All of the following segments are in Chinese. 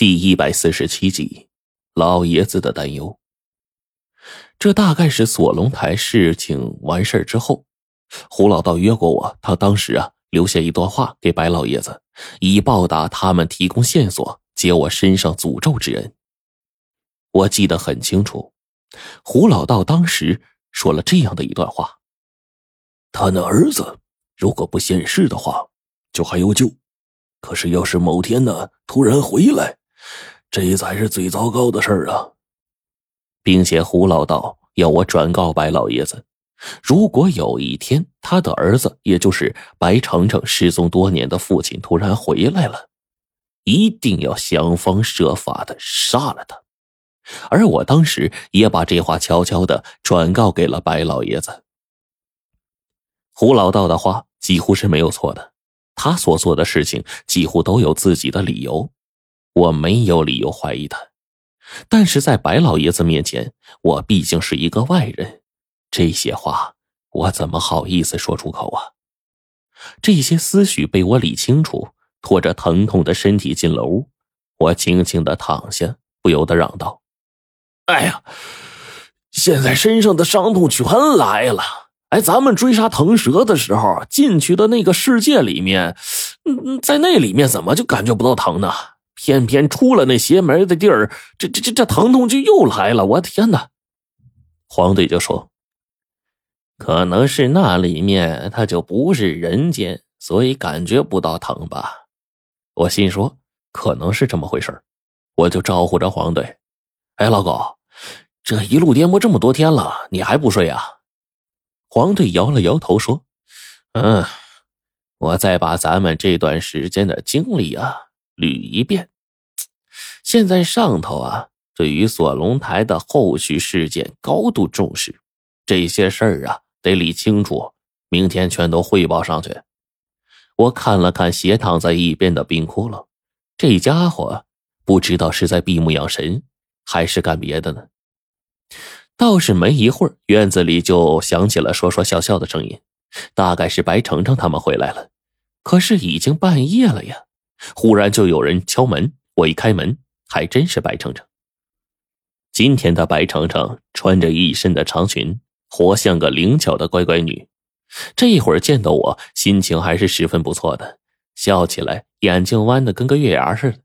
第一百四十七集，老爷子的担忧。这大概是锁龙台事情完事之后，胡老道约过我。他当时啊，留下一段话给白老爷子，以报答他们提供线索、解我身上诅咒之恩。我记得很清楚，胡老道当时说了这样的一段话：他那儿子如果不现世的话，就还有救；可是要是某天呢，突然回来，这才是最糟糕的事儿啊！并且胡老道要我转告白老爷子，如果有一天他的儿子，也就是白程程失踪多年的父亲突然回来了，一定要想方设法的杀了他。而我当时也把这话悄悄的转告给了白老爷子。胡老道的话几乎是没有错的，他所做的事情几乎都有自己的理由。我没有理由怀疑他，但是在白老爷子面前，我毕竟是一个外人，这些话我怎么好意思说出口啊？这些思绪被我理清楚，拖着疼痛的身体进了屋，我轻轻的躺下，不由得嚷道：“哎呀，现在身上的伤痛全来了！哎，咱们追杀腾蛇的时候进去的那个世界里面，在那里面怎么就感觉不到疼呢？”偏偏出了那邪门的地儿，这这这这疼痛就又来了！我的天哪！黄队就说：“可能是那里面它就不是人间，所以感觉不到疼吧。”我心说：“可能是这么回事我就招呼着黄队：“哎，老狗，这一路颠簸这么多天了，你还不睡啊？”黄队摇了摇头说：“嗯，我再把咱们这段时间的经历啊。”捋一遍。现在上头啊，对于锁龙台的后续事件高度重视，这些事儿啊得理清楚，明天全都汇报上去。我看了看斜躺在一边的冰窟窿，这家伙不知道是在闭目养神，还是干别的呢。倒是没一会儿，院子里就响起了说说笑笑的声音，大概是白程程他们回来了。可是已经半夜了呀。忽然就有人敲门，我一开门，还真是白程程。今天的白程程穿着一身的长裙，活像个灵巧的乖乖女。这一会儿见到我，心情还是十分不错的，笑起来眼睛弯的跟个月牙似的，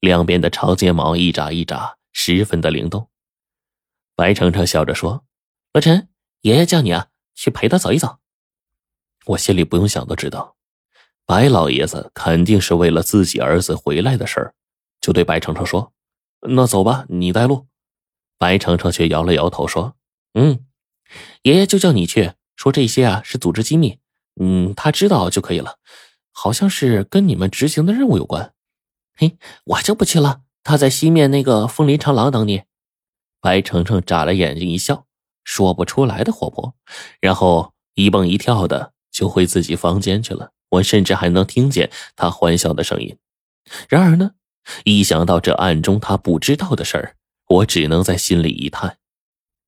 两边的长睫毛一眨一眨，十分的灵动。白程程笑着说：“罗晨，爷爷叫你啊，去陪他走一走。”我心里不用想都知道。白老爷子肯定是为了自己儿子回来的事儿，就对白程程说：“那走吧，你带路。”白程程却摇了摇头说：“嗯，爷爷就叫你去，说这些啊是组织机密，嗯，他知道就可以了，好像是跟你们执行的任务有关。”嘿，我就不去了，他在西面那个枫林长廊等你。白程程眨了眼睛一笑，说不出来的活泼，然后一蹦一跳的就回自己房间去了。我甚至还能听见他欢笑的声音，然而呢，一想到这暗中他不知道的事儿，我只能在心里一叹：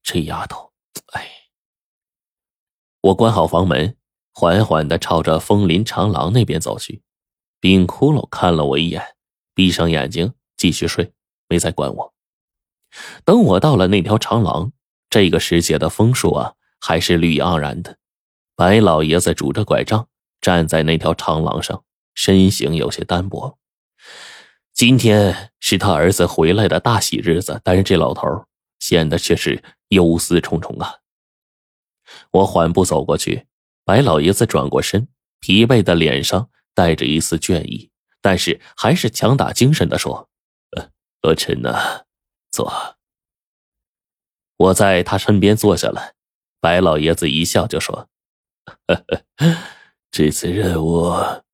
这丫头，哎。我关好房门，缓缓的朝着枫林长廊那边走去。冰窟窿看了我一眼，闭上眼睛继续睡，没再管我。等我到了那条长廊，这个世界的枫树啊，还是绿意盎然的。白老爷子拄着拐杖。站在那条长廊上，身形有些单薄。今天是他儿子回来的大喜日子，但是这老头显得却是忧思重重啊。我缓步走过去，白老爷子转过身，疲惫的脸上带着一丝倦意，但是还是强打精神的说：“呃，罗晨呐，坐。”我在他身边坐下来，白老爷子一笑就说：“。” 这次任务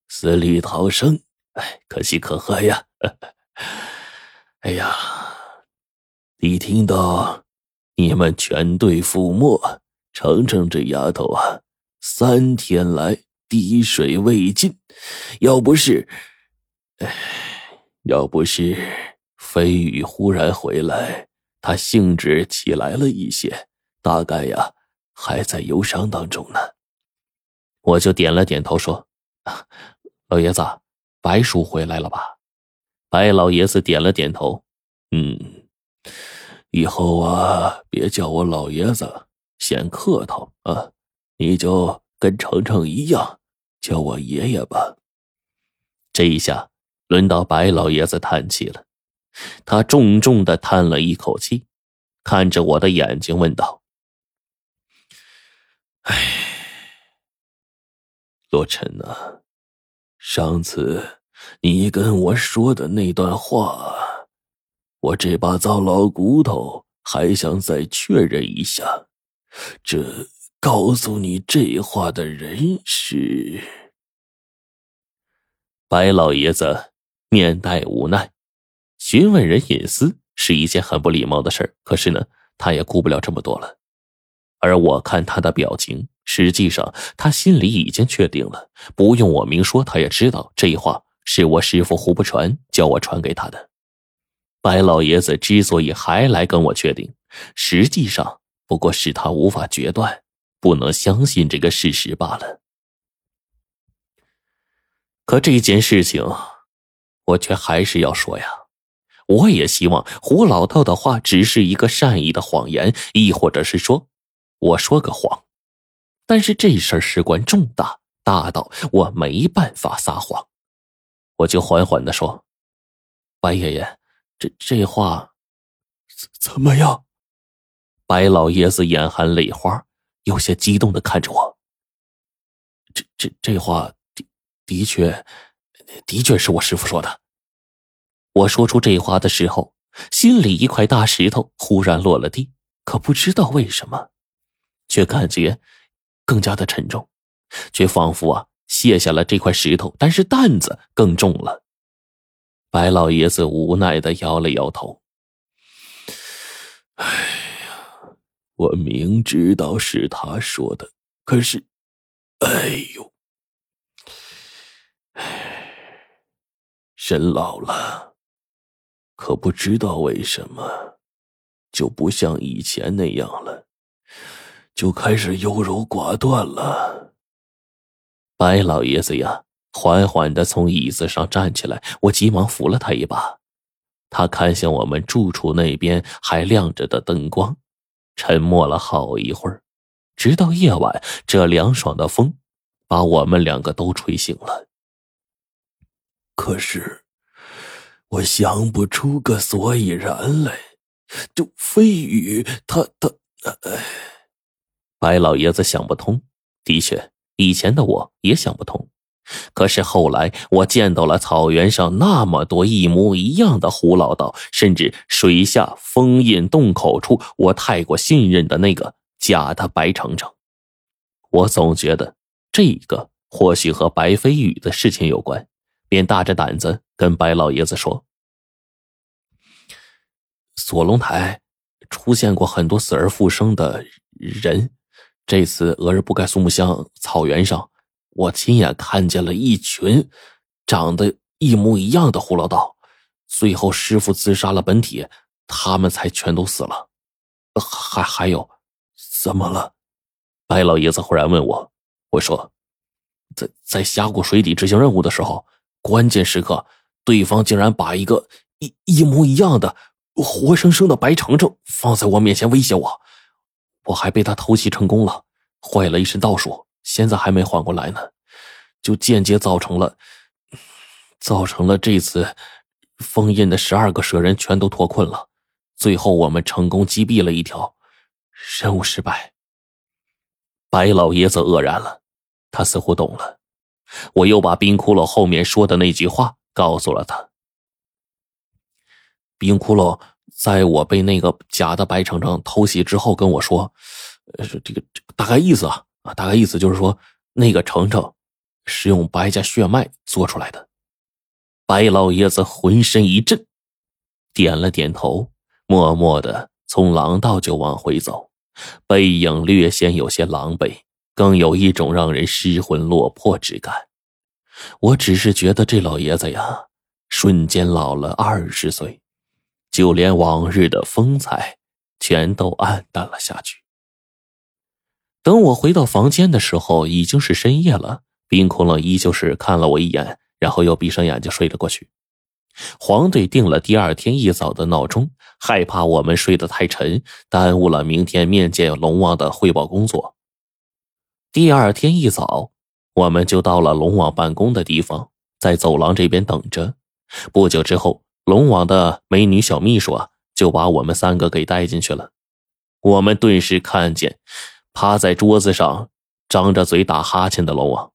死里逃生，哎，可喜可贺呀！哎呀，一听到你们全队覆没，程程这丫头啊，三天来滴水未进，要不是，哎，要不是飞羽忽然回来，她兴致起来了一些，大概呀还在忧伤当中呢。我就点了点头，说：“老爷子，白叔回来了吧？”白老爷子点了点头，嗯，以后啊，别叫我老爷子，嫌客套啊，你就跟程程一样，叫我爷爷吧。这一下轮到白老爷子叹气了，他重重的叹了一口气，看着我的眼睛问道：“哎，洛尘呐，上次……”你跟我说的那段话，我这把糟老骨头还想再确认一下。这告诉你这话的人是白老爷子，面带无奈。询问人隐私是一件很不礼貌的事可是呢，他也顾不了这么多了。而我看他的表情，实际上他心里已经确定了，不用我明说，他也知道这话。是我师傅胡不传叫我传给他的。白老爷子之所以还来跟我确定，实际上不过是他无法决断，不能相信这个事实罢了。可这件事情，我却还是要说呀。我也希望胡老道的话只是一个善意的谎言，亦或者是说，我说个谎。但是这事儿事关重大，大到我没办法撒谎。我就缓缓的说：“白爷爷，这这话怎怎么样？”白老爷子眼含泪花，有些激动的看着我。这这这话的的确，的确是我师傅说的。我说出这话的时候，心里一块大石头忽然落了地，可不知道为什么，却感觉更加的沉重，却仿佛啊。卸下了这块石头，但是担子更重了。白老爷子无奈的摇了摇头：“哎呀，我明知道是他说的，可是，哎呦，哎，人老了，可不知道为什么，就不像以前那样了，就开始优柔寡断了。”白老爷子呀，缓缓的从椅子上站起来，我急忙扶了他一把。他看向我们住处那边还亮着的灯光，沉默了好一会儿，直到夜晚，这凉爽的风把我们两个都吹醒了。可是，我想不出个所以然来。就飞宇他他，哎，白老爷子想不通，的确。以前的我也想不通，可是后来我见到了草原上那么多一模一样的胡老道，甚至水下封印洞口处我太过信任的那个假的白程程，我总觉得这个或许和白飞宇的事情有关，便大着胆子跟白老爷子说：“锁龙台出现过很多死而复生的人。”这次俄日不盖苏木乡草原上，我亲眼看见了一群长得一模一样的胡老道。最后师傅自杀了本体，他们才全都死了。还还有，怎么了？白老爷子忽然问我。我说，在在峡谷水底执行任务的时候，关键时刻，对方竟然把一个一一模一样的活生生的白程程放在我面前威胁我。我还被他偷袭成功了，坏了一身道术，现在还没缓过来呢，就间接造成了，造成了这次封印的十二个蛇人全都脱困了，最后我们成功击毙了一条，任务失败。白老爷子愕然了，他似乎懂了，我又把冰窟窿后面说的那句话告诉了他。冰窟窿。在我被那个假的白程程偷袭之后，跟我说：“呃，这个大概意思啊啊，大概意思就是说，那个程程是用白家血脉做出来的。”白老爷子浑身一震，点了点头，默默的从廊道就往回走，背影略显有些狼狈，更有一种让人失魂落魄之感。我只是觉得这老爷子呀，瞬间老了二十岁。就连往日的风采，全都暗淡了下去。等我回到房间的时候，已经是深夜了。冰窟窿依旧是看了我一眼，然后又闭上眼睛睡了过去。黄队定了第二天一早的闹钟，害怕我们睡得太沉，耽误了明天面见龙王的汇报工作。第二天一早，我们就到了龙王办公的地方，在走廊这边等着。不久之后，龙王的美女小秘书啊，就把我们三个给带进去了。我们顿时看见趴在桌子上、张着嘴打哈欠的龙王。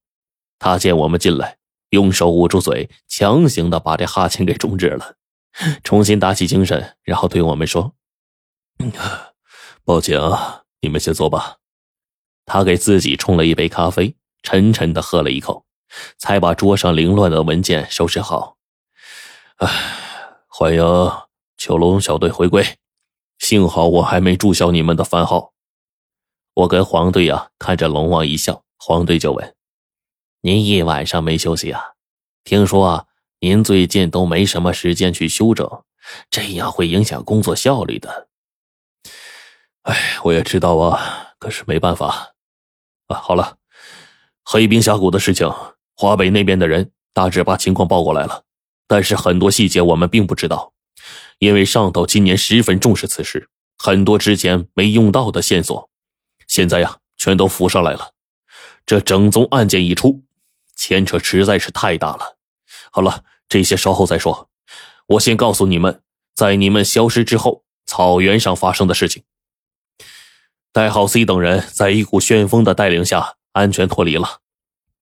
他见我们进来，用手捂住嘴，强行的把这哈欠给终止了，重新打起精神，然后对我们说：“报警，你们先坐吧。”他给自己冲了一杯咖啡，沉沉的喝了一口，才把桌上凌乱的文件收拾好。唉，欢迎九龙小队回归，幸好我还没注销你们的番号。我跟黄队啊看着龙王一笑，黄队就问。您一晚上没休息啊？听说啊，您最近都没什么时间去休整，这样会影响工作效率的。哎，我也知道啊，可是没办法。啊，好了，黑冰峡谷的事情，华北那边的人大致把情况报过来了，但是很多细节我们并不知道，因为上头今年十分重视此事，很多之前没用到的线索，现在呀全都浮上来了。这整宗案件一出。牵扯实在是太大了。好了，这些稍后再说。我先告诉你们，在你们消失之后，草原上发生的事情。代号 C 等人在一股旋风的带领下安全脱离了，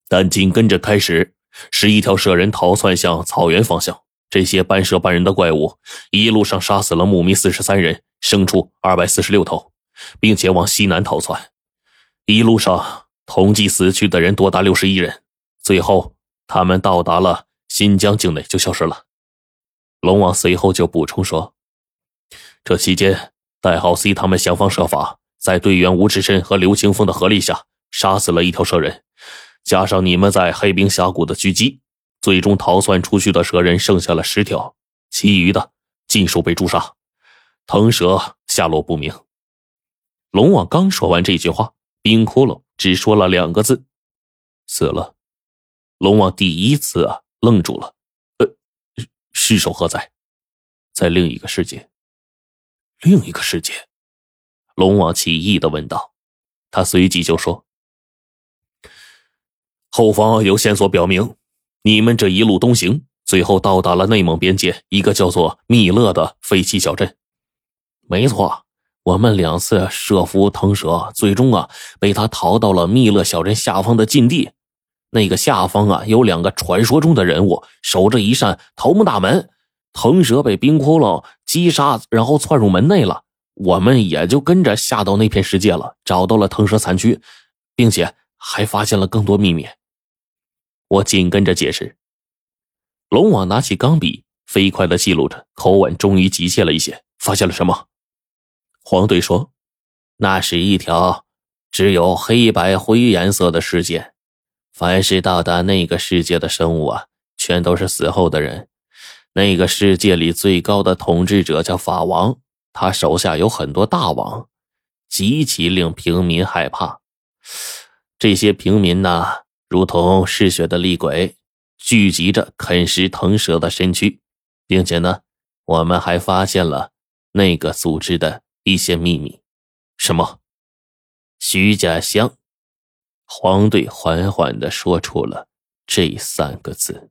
但紧跟着开始是一条蛇人逃窜向草原方向。这些半蛇半人的怪物一路上杀死了牧民四十三人，牲畜二百四十六头，并且往西南逃窜。一路上统计死去的人多达六十一人。最后，他们到达了新疆境内，就消失了。龙王随后就补充说：“这期间，代号 C 他们想方设法，在队员吴志深和刘清风的合力下，杀死了一条蛇人，加上你们在黑冰峡谷的狙击，最终逃窜出去的蛇人剩下了十条，其余的尽数被诛杀。腾蛇下落不明。”龙王刚说完这句话，冰窟窿只说了两个字：“死了。”龙王第一次啊愣住了，呃，尸首何在？在另一个世界。另一个世界？龙王奇异的问道。他随即就说：“后方有线索表明，你们这一路东行，最后到达了内蒙边界一个叫做密勒的废弃小镇。没错，我们两次设伏腾蛇，最终啊被他逃到了密勒小镇下方的禁地。”那个下方啊，有两个传说中的人物守着一扇桃木大门，腾蛇被冰窟窿击杀，然后窜入门内了。我们也就跟着下到那片世界了，找到了腾蛇残躯，并且还发现了更多秘密。我紧跟着解释。龙王拿起钢笔，飞快的记录着，口吻终于急切了一些。发现了什么？黄队说：“那是一条只有黑白灰颜色的世界。”凡是到达那个世界的生物啊，全都是死后的人。那个世界里最高的统治者叫法王，他手下有很多大王，极其令平民害怕。这些平民呢，如同嗜血的厉鬼，聚集着啃食腾蛇的身躯，并且呢，我们还发现了那个组织的一些秘密。什么？徐家香。黄队缓缓的说出了这三个字。